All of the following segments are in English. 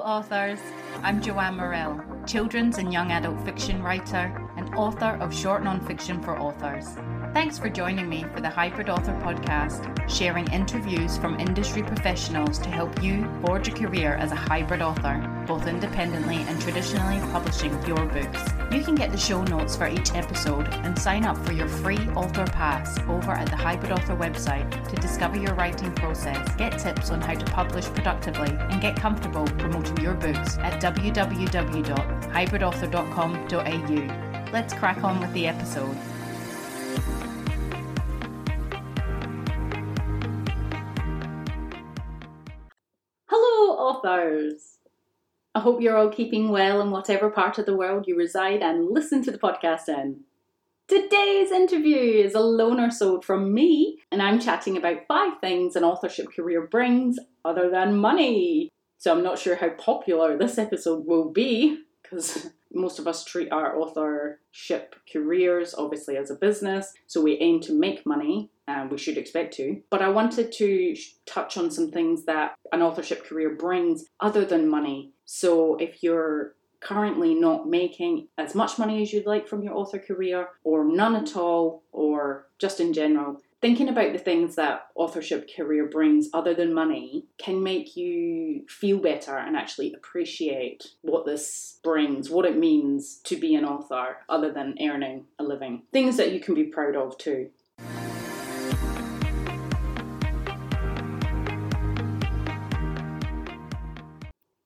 authors. I'm Joanne Morrell, children's and young adult fiction writer and author of short non-fiction for authors. Thanks for joining me for the Hybrid Author podcast, sharing interviews from industry professionals to help you forge a career as a hybrid author, both independently and traditionally publishing your books. You can get the show notes for each episode and sign up for your free author pass over at the Hybrid Author website to discover your writing process, get tips on how to publish productively, and get comfortable promoting your books at www.hybridauthor.com.au. Let's crack on with the episode. Hello, authors! I hope you're all keeping well in whatever part of the world you reside and listen to the podcast in. Today's interview is a loner sold from me, and I'm chatting about five things an authorship career brings other than money. So I'm not sure how popular this episode will be because most of us treat our authorship careers obviously as a business, so we aim to make money and we should expect to. But I wanted to touch on some things that an authorship career brings other than money. So if you're currently not making as much money as you'd like from your author career, or none at all, or just in general, thinking about the things that authorship career brings other than money can make you feel better and actually appreciate what this brings, what it means to be an author other than earning a living. Things that you can be proud of too.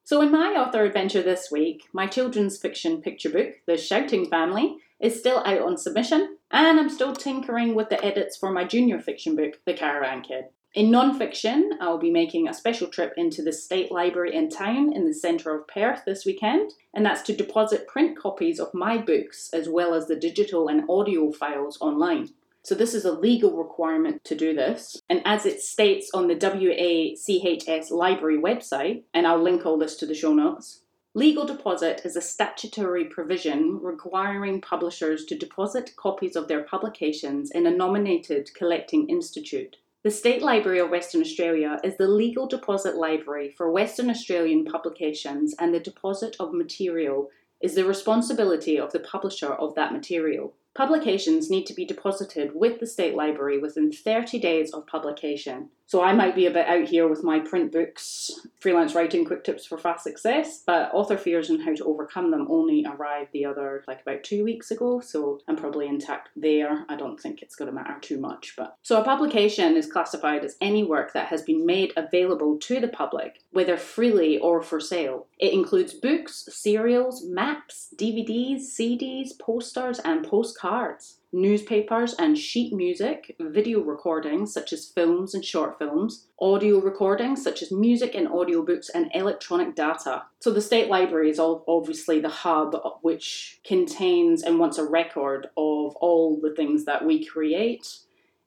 So, in my author adventure this week, my children's fiction picture book, The Shouting Family, is still out on submission, and I'm still tinkering with the edits for my junior fiction book, The Caravan Kid. In non fiction, I'll be making a special trip into the State Library in town in the centre of Perth this weekend, and that's to deposit print copies of my books as well as the digital and audio files online. So, this is a legal requirement to do this. And as it states on the WACHS library website, and I'll link all this to the show notes, legal deposit is a statutory provision requiring publishers to deposit copies of their publications in a nominated collecting institute. The State Library of Western Australia is the legal deposit library for Western Australian publications, and the deposit of material is the responsibility of the publisher of that material. Publications need to be deposited with the State Library within 30 days of publication. So I might be a bit out here with my print books, freelance writing, quick tips for fast success, but author fears and how to overcome them only arrived the other, like about two weeks ago, so I'm probably intact there. I don't think it's going to matter too much. But so a publication is classified as any work that has been made available to the public, whether freely or for sale. It includes books, serials, maps, DVDs, CDs, posters, and postcards newspapers and sheet music, video recordings such as films and short films, audio recordings such as music and audiobooks, and electronic data. So the State Library is obviously the hub which contains and wants a record of all the things that we create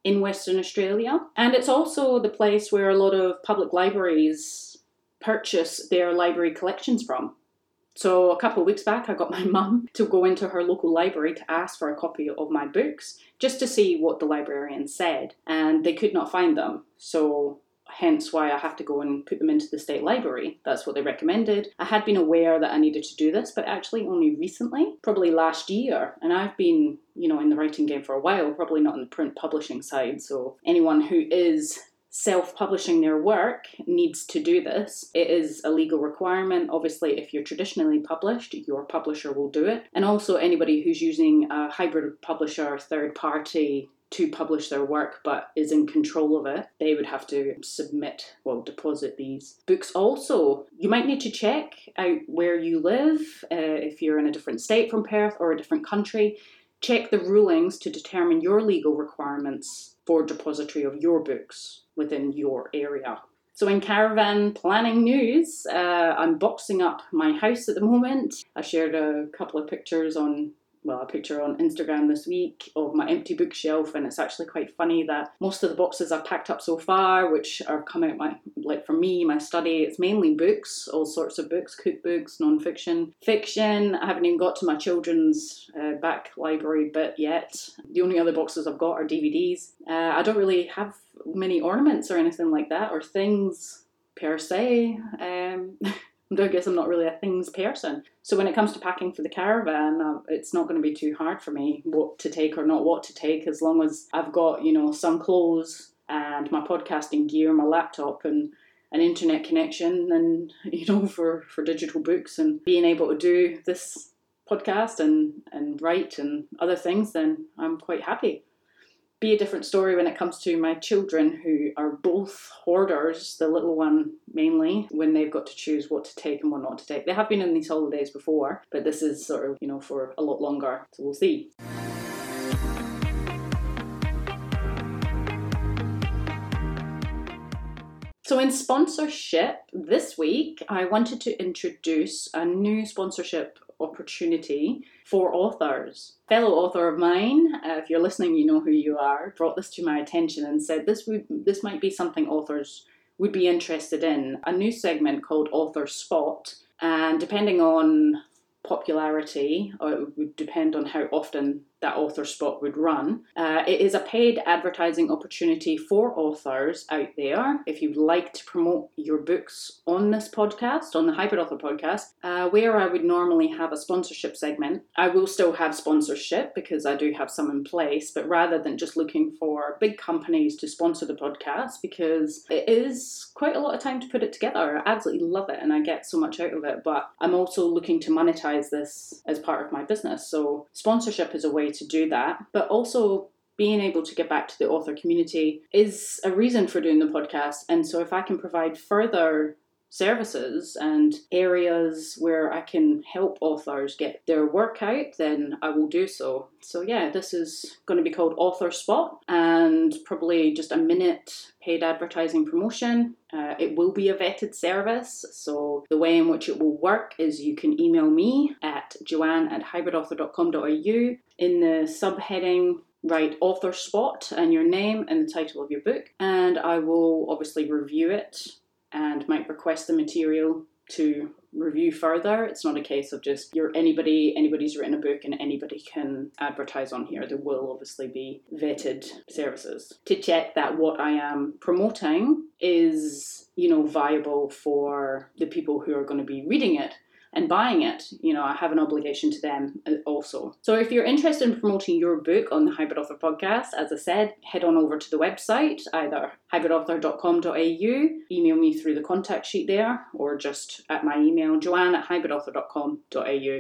in Western Australia. And it's also the place where a lot of public libraries purchase their library collections from. So a couple of weeks back, I got my mum to go into her local library to ask for a copy of my books just to see what the librarian said, and they could not find them. So hence why I have to go and put them into the state library. That's what they recommended. I had been aware that I needed to do this, but actually only recently, probably last year. And I've been, you know, in the writing game for a while, probably not in the print publishing side. So anyone who is self publishing their work needs to do this. It is a legal requirement. Obviously, if you're traditionally published, your publisher will do it. And also, anybody who's using a hybrid publisher, third party, to publish their work but is in control of it, they would have to submit, well, deposit these books. Also, you might need to check out where you live, uh, if you're in a different state from Perth or a different country. Check the rulings to determine your legal requirements for depository of your books within your area. So, in caravan planning news, uh, I'm boxing up my house at the moment. I shared a couple of pictures on well, a picture on Instagram this week of my empty bookshelf, and it's actually quite funny that most of the boxes I've packed up so far, which are coming out my like for me, my study, it's mainly books, all sorts of books, cookbooks, non-fiction, fiction. I haven't even got to my children's uh, back library bit yet. The only other boxes I've got are DVDs. Uh, I don't really have many ornaments or anything like that, or things per se. Um, I guess I'm not really a things person. So when it comes to packing for the caravan, uh, it's not going to be too hard for me what to take or not what to take, as long as I've got you know some clothes and my podcasting gear, my laptop, and an internet connection, and you know for for digital books and being able to do this podcast and and write and other things, then I'm quite happy be a different story when it comes to my children who are both hoarders, the little one mainly, when they've got to choose what to take and what not to take. They have been in these holidays before, but this is sort of, you know, for a lot longer, so we'll see. So, in sponsorship this week, I wanted to introduce a new sponsorship opportunity for authors. Fellow author of mine, uh, if you're listening, you know who you are, brought this to my attention and said this would this might be something authors would be interested in. A new segment called Author Spot, and depending on popularity, or it would depend on how often that author spot would run. Uh, it is a paid advertising opportunity for authors out there. If you'd like to promote your books on this podcast, on the Hybrid Author podcast, uh, where I would normally have a sponsorship segment, I will still have sponsorship because I do have some in place, but rather than just looking for big companies to sponsor the podcast, because it is quite a lot of time to put it together. I absolutely love it and I get so much out of it, but I'm also looking to monetize this as part of my business. So, sponsorship is a way way to do that, but also being able to get back to the author community is a reason for doing the podcast. And so if I can provide further services and areas where I can help authors get their work out, then I will do so. So, yeah, this is going to be called Author Spot and probably just a minute paid advertising promotion. Uh, it will be a vetted service, so the way in which it will work is you can email me at joanne at hybridauthor.com.au. In the subheading, write author spot and your name and the title of your book, and I will obviously review it and might request the material to review further. It's not a case of just you're anybody, anybody's written a book and anybody can advertise on here. There will obviously be vetted services to check that what I am promoting is, you know, viable for the people who are going to be reading it and buying it, you know, I have an obligation to them uh, also. So if you're interested in promoting your book on the Hybrid Author podcast, as I said, head on over to the website, either hybridauthor.com.au, email me through the contact sheet there, or just at my email, joanne at hybridauthor.com.au.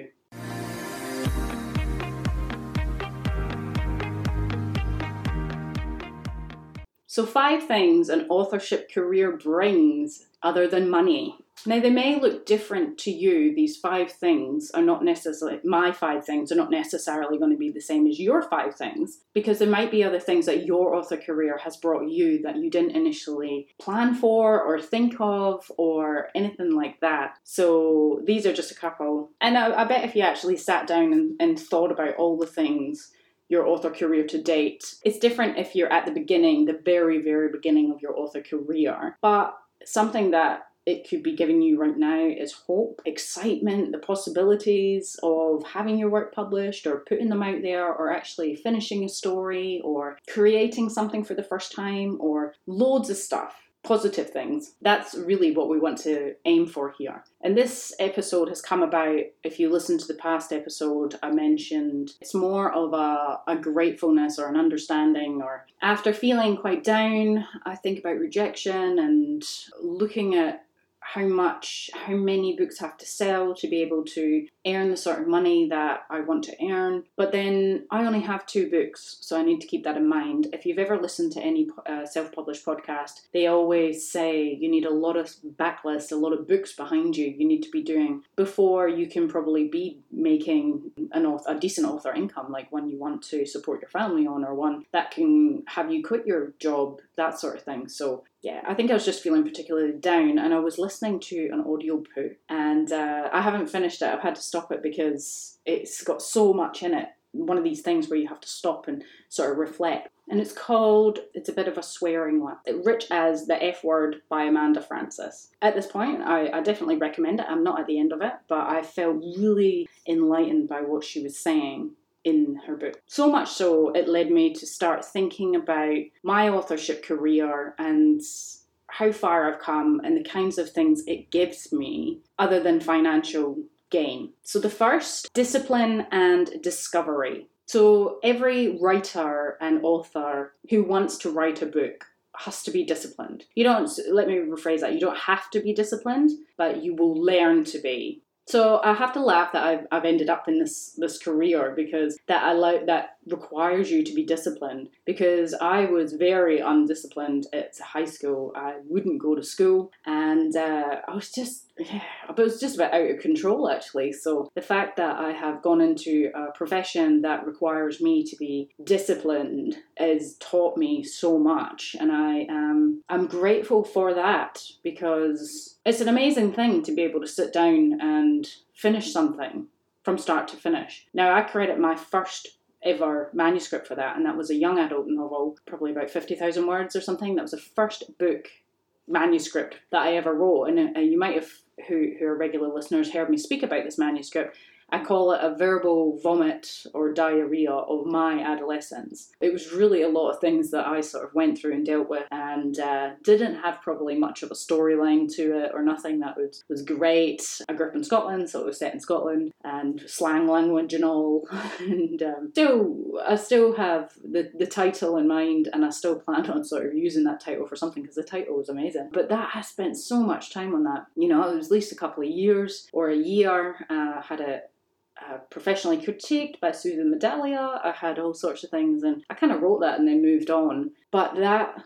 So, five things an authorship career brings other than money. Now, they may look different to you. These five things are not necessarily, my five things are not necessarily going to be the same as your five things, because there might be other things that your author career has brought you that you didn't initially plan for or think of or anything like that. So, these are just a couple. And I, I bet if you actually sat down and, and thought about all the things your author career to date. It's different if you're at the beginning, the very, very beginning of your author career. But something that it could be giving you right now is hope, excitement, the possibilities of having your work published or putting them out there or actually finishing a story or creating something for the first time or loads of stuff positive things. That's really what we want to aim for here. And this episode has come about, if you listen to the past episode, I mentioned it's more of a, a gratefulness or an understanding, or after feeling quite down, I think about rejection and looking at how much, how many books have to sell to be able to earn the sort of money that I want to earn. But then I only have two books, so I need to keep that in mind. If you've ever listened to any uh, self published podcast, they always say you need a lot of backlist, a lot of books behind you, you need to be doing before you can probably be making an author, a decent author income, like one you want to support your family on, or one that can have you quit your job, that sort of thing. So yeah, I think I was just feeling particularly down, and I was listening to an audio book, and uh, I haven't finished it. I've had to stop it because it's got so much in it. One of these things where you have to stop and sort of reflect. And it's called, it's a bit of a swearing one, Rich as the F Word by Amanda Frances. At this point, I, I definitely recommend it. I'm not at the end of it, but I felt really enlightened by what she was saying in her book. So much so, it led me to start thinking about my authorship career and how far I've come and the kinds of things it gives me other than financial gain. So the first, discipline and discovery. So every writer and author who wants to write a book has to be disciplined. You don't, let me rephrase that, you don't have to be disciplined, but you will learn to be. So I have to laugh that I've, I've ended up in this this career because that allow that requires you to be disciplined. Because I was very undisciplined at high school. I wouldn't go to school, and uh, I was just yeah, I was just about out of control actually. So the fact that I have gone into a profession that requires me to be disciplined has taught me so much, and I am I'm grateful for that because it's an amazing thing to be able to sit down and finish something from start to finish. Now, I credit my first ever manuscript for that, and that was a young adult novel, probably about 50,000 words or something. That was the first book manuscript that I ever wrote, and uh, you might have, who, who are regular listeners, heard me speak about this manuscript. I call it a verbal vomit or diarrhea of my adolescence. It was really a lot of things that I sort of went through and dealt with and uh, didn't have probably much of a storyline to it or nothing that was, was great. I grew up in Scotland, so it was set in Scotland and slang language and all. and um, still, I still have the, the title in mind and I still plan on sort of using that title for something because the title was amazing. But that I spent so much time on that. You know, it was at least a couple of years or a year. Uh, had a uh, professionally critiqued by Susan Medaglia. I had all sorts of things, and I kind of wrote that and then moved on. But that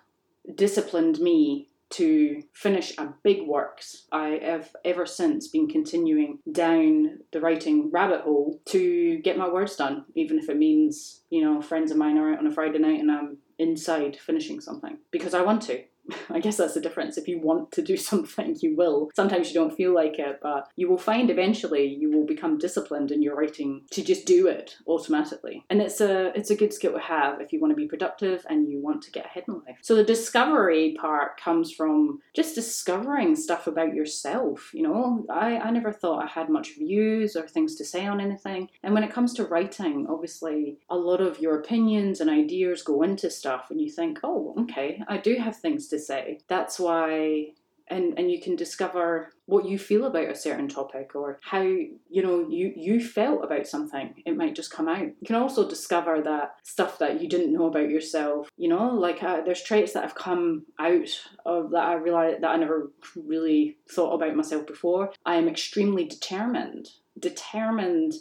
disciplined me to finish a big works. I have ever since been continuing down the writing rabbit hole to get my words done, even if it means, you know, friends of mine are out on a Friday night and I'm inside finishing something because I want to. I guess that's the difference. If you want to do something, you will. Sometimes you don't feel like it, but you will find eventually you will become disciplined in your writing to just do it automatically. And it's a it's a good skill to have if you want to be productive and you want to get ahead in life. So the discovery part comes from just discovering stuff about yourself. You know, I, I never thought I had much views or things to say on anything. And when it comes to writing, obviously a lot of your opinions and ideas go into stuff and you think, oh, okay, I do have things to say. That's why and and you can discover what you feel about a certain topic or how you know you you felt about something. It might just come out. You can also discover that stuff that you didn't know about yourself you know like uh, there's traits that have come out of that i realized that i never really thought about myself before. I am extremely determined determined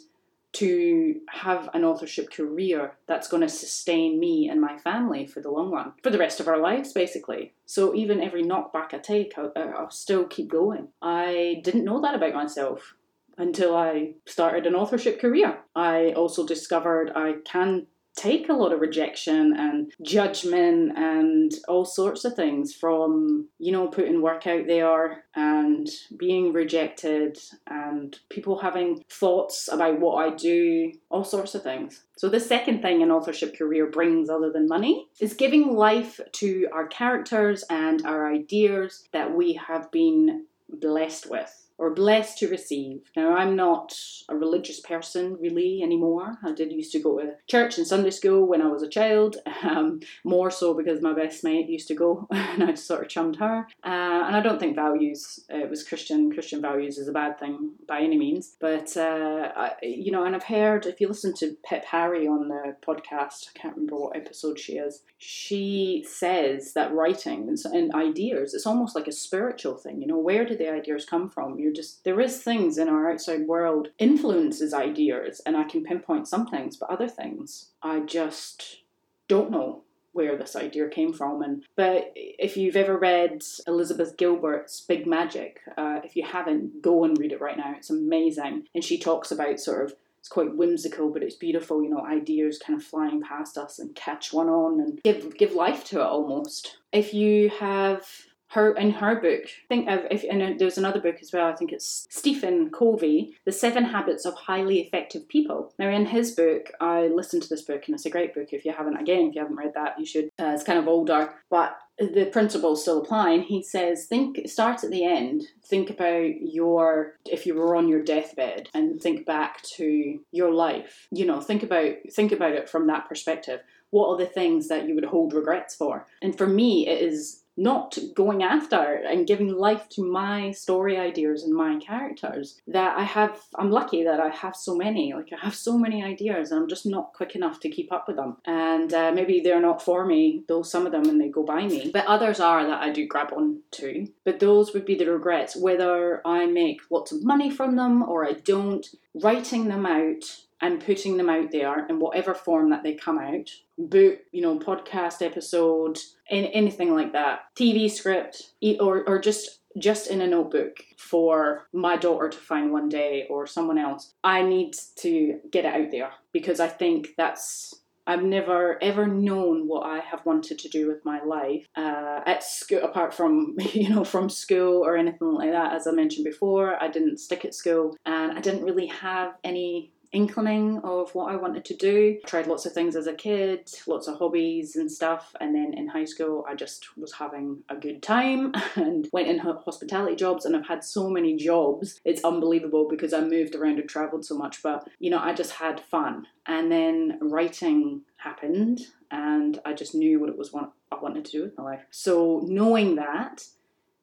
to have an authorship career that's going to sustain me and my family for the long run, for the rest of our lives, basically. So even every knockback I take, I'll, uh, I'll still keep going. I didn't know that about myself until I started an authorship career. I also discovered I can take a lot of rejection and judgment and all sorts of things from, you know, putting work out there and being rejected and people having thoughts about what I do, all sorts of things. So, the second thing an authorship career brings, other than money, is giving life to our characters and our ideas that we have been blessed with or blessed to receive. Now, I'm not a religious person really anymore. I did used to go to church and Sunday school when I was a child, um, more so because my best mate used to go and I sort of chummed her. Uh, and I don't think values, uh, it was Christian, Christian values is a bad thing by any means. But, uh, I, you know, and I've heard, if you listen to Pip Harry on the podcast, I can't remember what episode she is, she says that writing and ideas, it's almost like a spiritual thing. You know, where do the ideas come from? You're just there is things in our outside world influences ideas and I can pinpoint some things, but other things I just don't know where this idea came from. And but if you've ever read Elizabeth Gilbert's Big Magic, uh, if you haven't, go and read it right now. It's amazing, and she talks about sort of. It's quite whimsical, but it's beautiful. You know, ideas kind of flying past us and catch one on and give give life to it almost. If you have her in her book. Think of, if and there's another book as well. I think it's Stephen Covey, The Seven Habits of Highly Effective People. Now, in his book, I listened to this book, and it's a great book. If you haven't, again, if you haven't read that, you should. Uh, it's kind of older, but the principles still apply. And he says, think start at the end. Think about your if you were on your deathbed, and think back to your life. You know, think about think about it from that perspective what are the things that you would hold regrets for? And for me, it is not going after and giving life to my story ideas and my characters that I have I'm lucky that I have so many like I have so many ideas and I'm just not quick enough to keep up with them. And uh, maybe they're not for me though some of them and they go by me but others are that I do grab on to. But those would be the regrets whether I make lots of money from them or I don't writing them out and putting them out there in whatever form that they come out. Book you know podcast episode in, anything like that. Tv script or, or just just in a notebook for my daughter to find one day or someone else. I need to get it out there because i think that's I've never ever known what I have wanted to do with my life uh, at school, apart from you know from school or anything like that. As I mentioned before, I didn't stick at school, and I didn't really have any inkling of what I wanted to do. I tried lots of things as a kid, lots of hobbies and stuff, and then in high school I just was having a good time and went in hospitality jobs and I've had so many jobs. It's unbelievable because I moved around and traveled so much, but you know, I just had fun. And then writing happened and I just knew what it was what I wanted to do with my life. So knowing that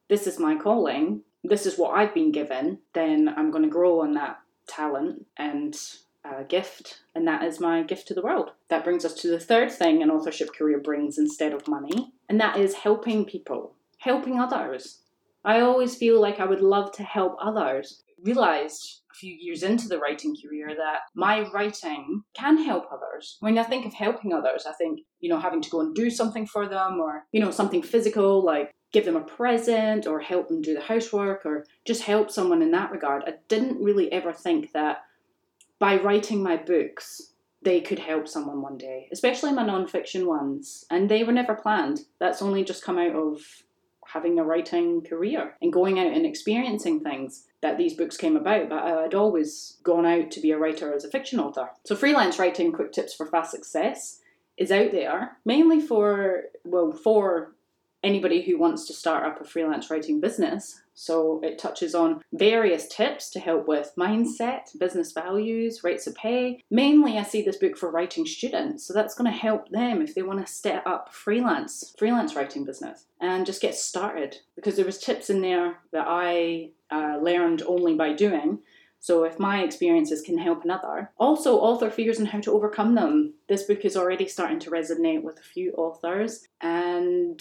this is my calling, this is what I've been given, then I'm going to grow on that talent and a gift, and that is my gift to the world. That brings us to the third thing an authorship career brings instead of money, and that is helping people, helping others. I always feel like I would love to help others. Realized a few years into the writing career that my writing can help others. When I think of helping others, I think, you know, having to go and do something for them or, you know, something physical like give them a present or help them do the housework or just help someone in that regard. I didn't really ever think that by writing my books, they could help someone one day, especially my non-fiction ones. And they were never planned. That's only just come out of having a writing career and going out and experiencing things that these books came about. But I'd always gone out to be a writer as a fiction author. So freelance writing, quick tips for fast success is out there mainly for well for anybody who wants to start up a freelance writing business. So it touches on various tips to help with mindset, business values, rates of pay. Mainly, I see this book for writing students, so that's going to help them if they want to set up freelance freelance writing business and just get started. Because there was tips in there that I uh, learned only by doing. So if my experiences can help another, also author fears and how to overcome them. This book is already starting to resonate with a few authors, and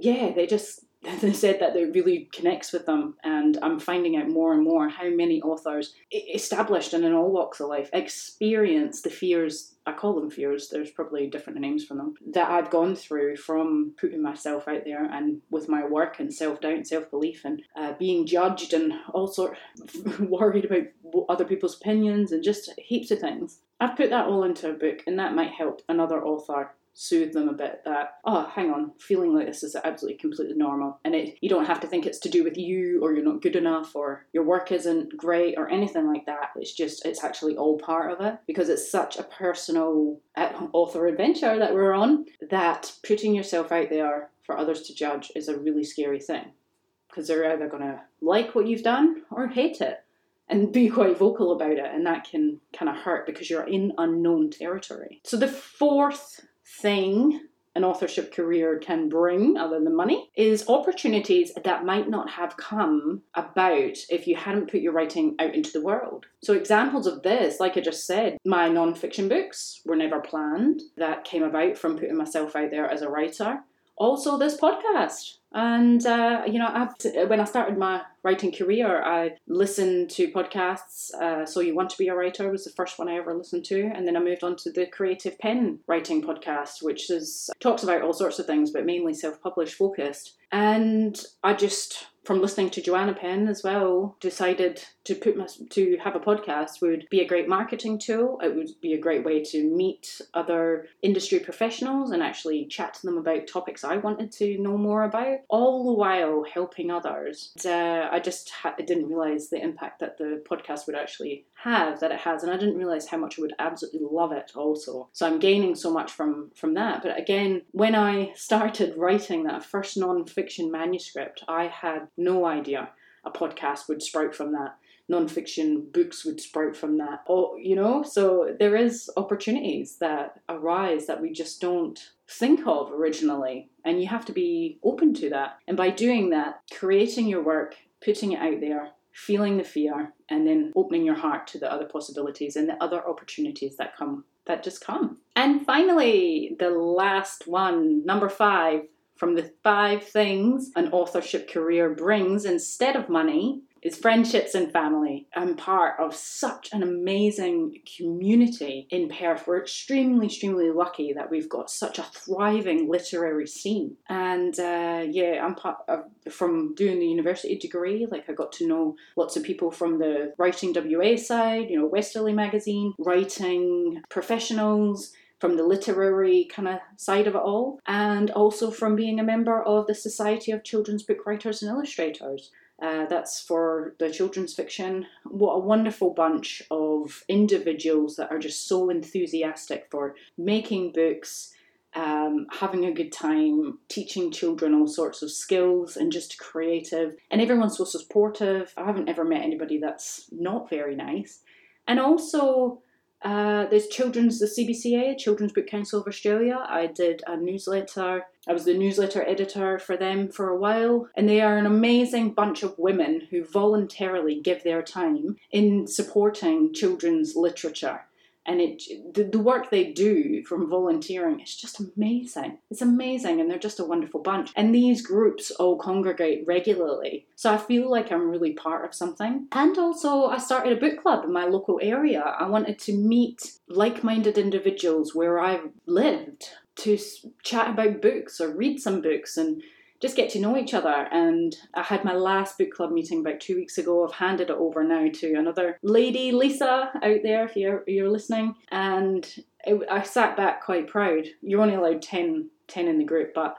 yeah, they just they said that it really connects with them and i'm finding out more and more how many authors established and in all walks of life experience the fears i call them fears there's probably different names for them that i've gone through from putting myself out there and with my work and self-doubt and self-belief and uh, being judged and all sort worried about other people's opinions and just heaps of things i've put that all into a book and that might help another author soothe them a bit that oh hang on feeling like this is absolutely completely normal and it you don't have to think it's to do with you or you're not good enough or your work isn't great or anything like that. It's just it's actually all part of it because it's such a personal author adventure that we're on that putting yourself out there for others to judge is a really scary thing because they're either going to like what you've done or hate it and be quite vocal about it and that can kind of hurt because you're in unknown territory so the fourth thing an authorship career can bring, other than money, is opportunities that might not have come about if you hadn't put your writing out into the world. So, examples of this, like I just said, my non fiction books were never planned, that came about from putting myself out there as a writer. Also, this podcast. And uh, you know, I've, when I started my writing career, I listened to podcasts. Uh, so you want to be a writer was the first one I ever listened to, and then I moved on to the Creative Penn writing podcast, which is talks about all sorts of things, but mainly self-published focused. And I just from listening to Joanna Penn as well, decided to put my, to have a podcast would be a great marketing tool. It would be a great way to meet other industry professionals and actually chat to them about topics I wanted to know more about, all the while helping others. And, uh, I just ha- I didn't realize the impact that the podcast would actually have that it has, and I didn't realize how much I would absolutely love it also. So I'm gaining so much from from that. But again, when I started writing that first non-fiction manuscript, I had no idea a podcast would sprout from that. Non-fiction books would sprout from that. Oh, you know, so there is opportunities that arise that we just don't think of originally, and you have to be open to that. And by doing that, creating your work, putting it out there, feeling the fear, and then opening your heart to the other possibilities and the other opportunities that come that just come. And finally, the last one, number five, from the five things an authorship career brings instead of money is friendships and family. I'm part of such an amazing community in Perth. We're extremely, extremely lucky that we've got such a thriving literary scene. And uh, yeah, I'm part of from doing the university degree. Like I got to know lots of people from the writing WA side, you know, Westerly magazine, writing professionals from the literary kind of side of it all, and also from being a member of the Society of Children's Book Writers and Illustrators. Uh, that's for the children's fiction. What a wonderful bunch of individuals that are just so enthusiastic for making books, um, having a good time, teaching children all sorts of skills, and just creative. And everyone's so supportive. I haven't ever met anybody that's not very nice. And also, uh, there's children's, the CBCA, Children's Book Council of Australia. I did a newsletter. I was the newsletter editor for them for a while, and they are an amazing bunch of women who voluntarily give their time in supporting children's literature and it the, the work they do from volunteering is just amazing. It's amazing and they're just a wonderful bunch. And these groups all congregate regularly. So i feel like i'm really part of something. And also i started a book club in my local area. I wanted to meet like-minded individuals where i've lived to chat about books or read some books and just get to know each other. And I had my last book club meeting about two weeks ago. I've handed it over now to another lady, Lisa, out there, if you're, you're listening. And it, I sat back quite proud. You're only allowed 10, 10 in the group, but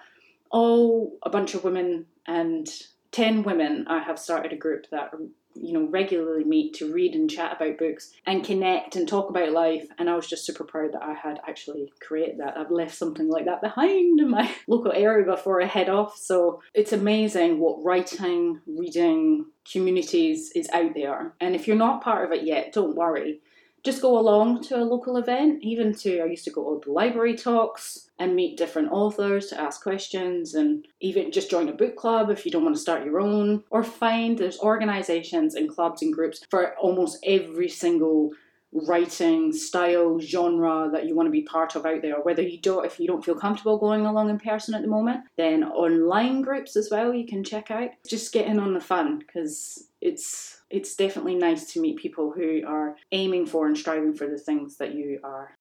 all a bunch of women and 10 women, I have started a group that you know regularly meet to read and chat about books and connect and talk about life. And i was just super proud that i had actually created that. I've left something like that behind in my local area before i head off. So it's amazing what writing reading communities is out there. And if you're not part of it yet don't worry just go along to a local event, even to I used to go to library talks and meet different authors to ask questions and even just join a book club if you don't want to start your own or find there's organizations and clubs and groups for almost every single writing style genre that you want to be part of out there. Whether you don't if you don't feel comfortable going along in person at the moment then online groups as well you can check out. Just get in on the fun because it's it's definitely nice to meet people who are aiming for and striving for the things that you are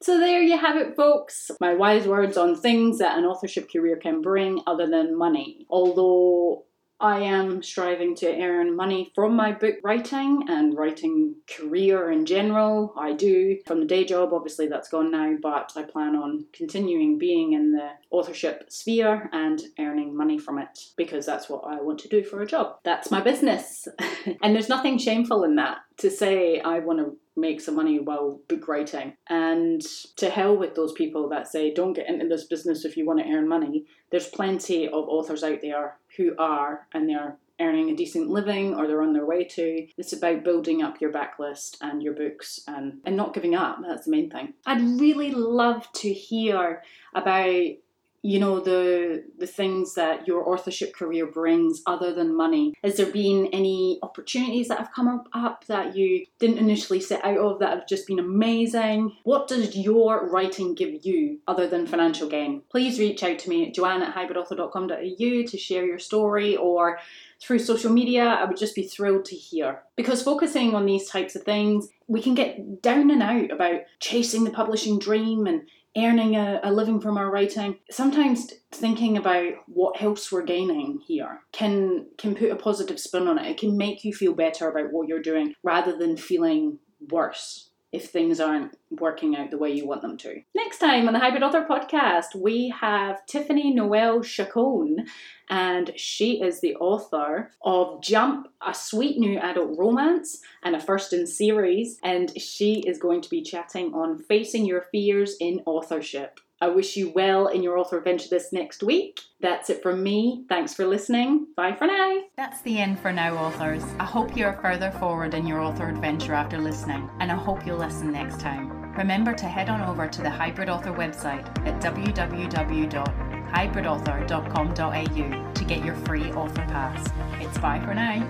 So there you have it, folks. My wise words on things that an authorship career can bring other than money. Although I am striving to earn money from my book writing and writing career in general. I do from the day job, obviously that's gone now, but I plan on continuing being in the authorship sphere and earning money from it because that's what I want to do for a job. That's my business. and there's nothing shameful in that to say I want to make some money while book writing. And to hell with those people that say, don't get into this business if you want to earn money. There's plenty of authors out there who are, and they're earning a decent living or they're on their way to. It's about building up your backlist and your books and, and not giving up. That's the main thing. I'd really love to hear about you know the the things that your authorship career brings other than money? Has there been any opportunities that have come up, that you didn't initially set out of that have just been amazing? What does your writing give you other than financial gain? Please reach out to me at joanne at hybridauthor.com.au to share your story or through social media. I would just be thrilled to hear. Because focusing on these types of things we can get down and out about chasing the publishing dream and earning a, a living from our writing. Sometimes thinking about what else we're gaining here can can put a positive spin on it. It can make you feel better about what you're doing rather than feeling worse if things aren't working out the way you want them to. Next time on the Hybrid Author podcast, we have Tiffany Noel Chacon, and she is the author of Jump, a sweet new adult romance and a first in series, and she is going to be chatting on facing your fears in authorship. I wish you well in your author adventure this next week. That's it from me. Thanks for listening. Bye for now. That's the end for now, authors. I hope you are further forward in your author adventure after listening, and I hope you'll listen next time. Remember to head on over to the Hybrid Author website at www.hybridauthor.com.au to get your free author pass. It's bye for now.